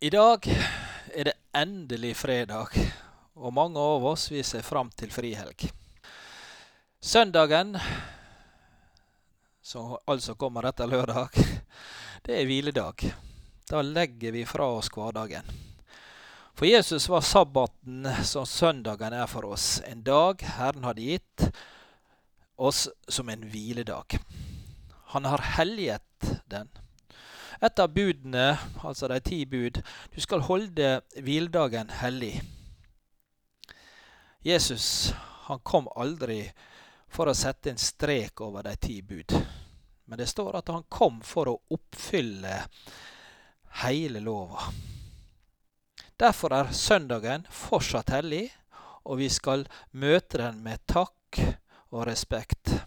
I dag er det endelig fredag, og mange av oss vil se fram til frihelg. Søndagen, som altså kommer etter lørdag, det er hviledag. Da legger vi fra oss hverdagen. For Jesus var sabbaten som søndagen er for oss, en dag Herren hadde gitt oss som en hviledag. Han har helliget den. Et av budene, altså de ti bud, du skal holde hviledagen hellig. Jesus han kom aldri for å sette en strek over de ti bud. Men det står at han kom for å oppfylle hele lova. Derfor er søndagen fortsatt hellig, og vi skal møte den med takk og respekt.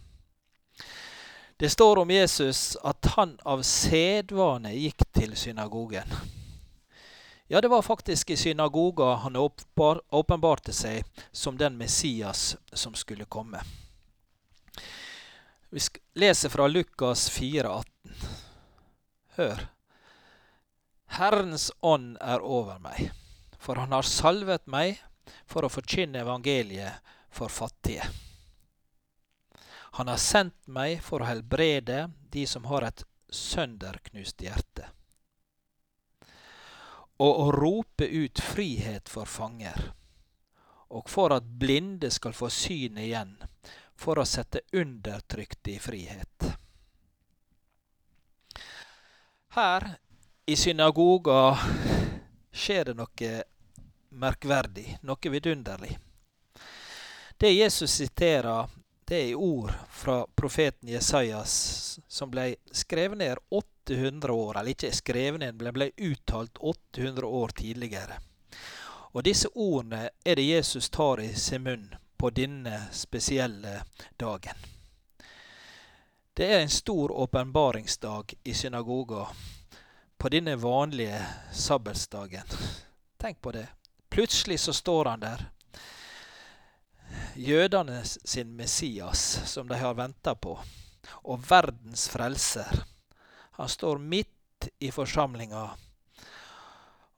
Det står om Jesus at han av sedvane gikk til synagogen. Ja, det var faktisk i synagoga han åpenbarte seg som den Messias som skulle komme. Vi leser fra Lukas 4,18. Hør. Herrens ånd er over meg, for han har salvet meg for å forkynne evangeliet for fattige. Han har sendt meg for å helbrede de som har et sønderknust hjerte, og å rope ut frihet for fanger, og for at blinde skal få syn igjen, for å sette undertrykte i frihet. Her i synagoga skjer det noe merkverdig, noe vidunderlig. Det Jesus siterer, det er ord fra profeten Jesajas som ble skrevet ned 800 år, eller ikke skrevet ned, men ble uttalt 800 år tidligere. Og disse ordene er det Jesus tar i sin munn på denne spesielle dagen. Det er en stor åpenbaringsdag i synagoga på denne vanlige sabbelsdagen. Tenk på det. Plutselig så står han der. Jødene sin Messias, som de har venta på, og verdens frelser. Han står midt i forsamlinga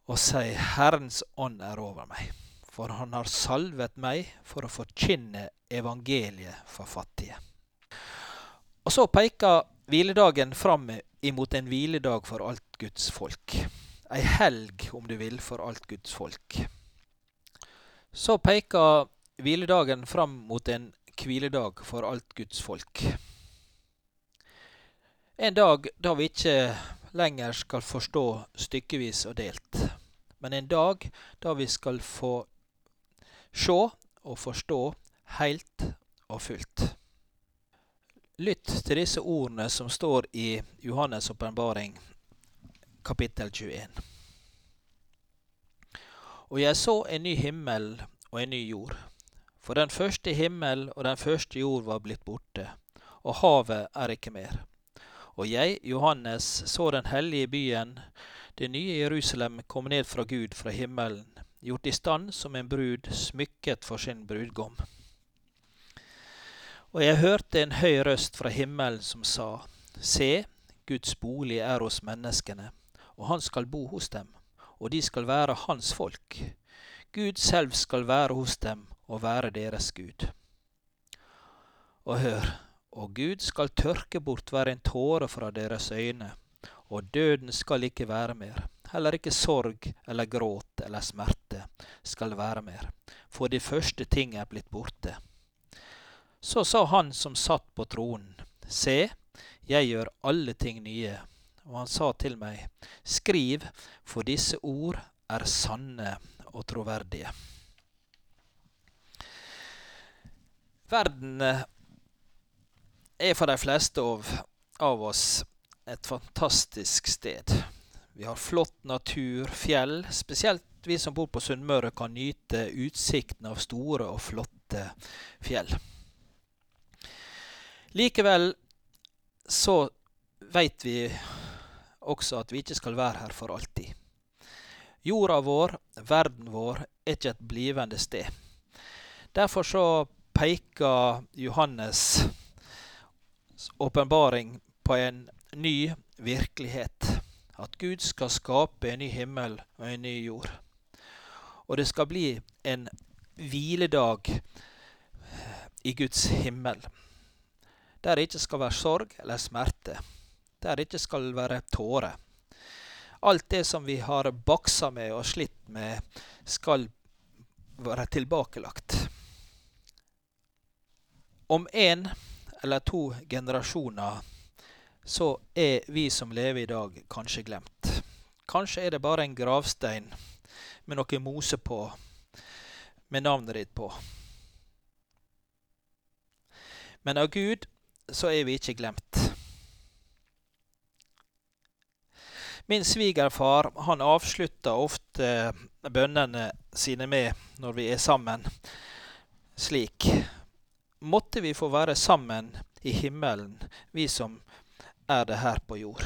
og sier 'Herrens ånd er over meg', for han har salvet meg for å forkynne evangeliet for fattige. Og så peker hviledagen fram imot en hviledag for alt Guds folk. Ei helg, om du vil, for alt Guds folk. Så peker hviledagen fram mot en hviledag for alt Guds folk. En dag da vi ikke lenger skal forstå stykkevis og delt, men en dag da vi skal få se og forstå helt og fullt. Lytt til disse ordene som står i Johannes' åpenbaring, kapittel 21. Og jeg så en ny himmel og en ny jord. For den første himmel og den første jord var blitt borte, og havet er ikke mer. Og jeg, Johannes, så den hellige byen, det nye Jerusalem, komme ned fra Gud fra himmelen, gjort i stand som en brud smykket for sin brudgom. Og jeg hørte en høy røst fra himmelen som sa, Se, Guds bolig er hos menneskene, og han skal bo hos dem, og de skal være hans folk. Gud selv skal være hos dem og være deres Gud. Og hør, og Gud skal tørke bort hver en tåre fra deres øyne, og døden skal ikke være mer, heller ikke sorg eller gråt eller smerte skal være mer, for de første ting er blitt borte. Så sa han som satt på tronen, Se, jeg gjør alle ting nye. Og han sa til meg, Skriv, for disse ord er sanne og troverdige. Verden er for de fleste av, av oss et fantastisk sted. Vi har flott natur, fjell. Spesielt vi som bor på Sunnmøre, kan nyte utsikten av store og flotte fjell. Likevel så veit vi også at vi ikke skal være her for alltid. Jorda vår, verden vår, er ikke et blivende sted. Derfor så peker Johannes' åpenbaring på en ny virkelighet. at Gud skal skape en ny himmel og en ny jord. Og det skal bli en hviledag i Guds himmel. Der det ikke skal være sorg eller smerte. Der det ikke skal være tårer. Alt det som vi har baksa med og slitt med, skal være tilbakelagt. Om én eller to generasjoner så er vi som lever i dag, kanskje glemt. Kanskje er det bare en gravstein med noe mose på, med navnet ditt på. Men av Gud så er vi ikke glemt. Min svigerfar han avslutter ofte bønnene sine med, når vi er sammen, slik Måtte vi få være sammen i himmelen, vi som er det her på jord.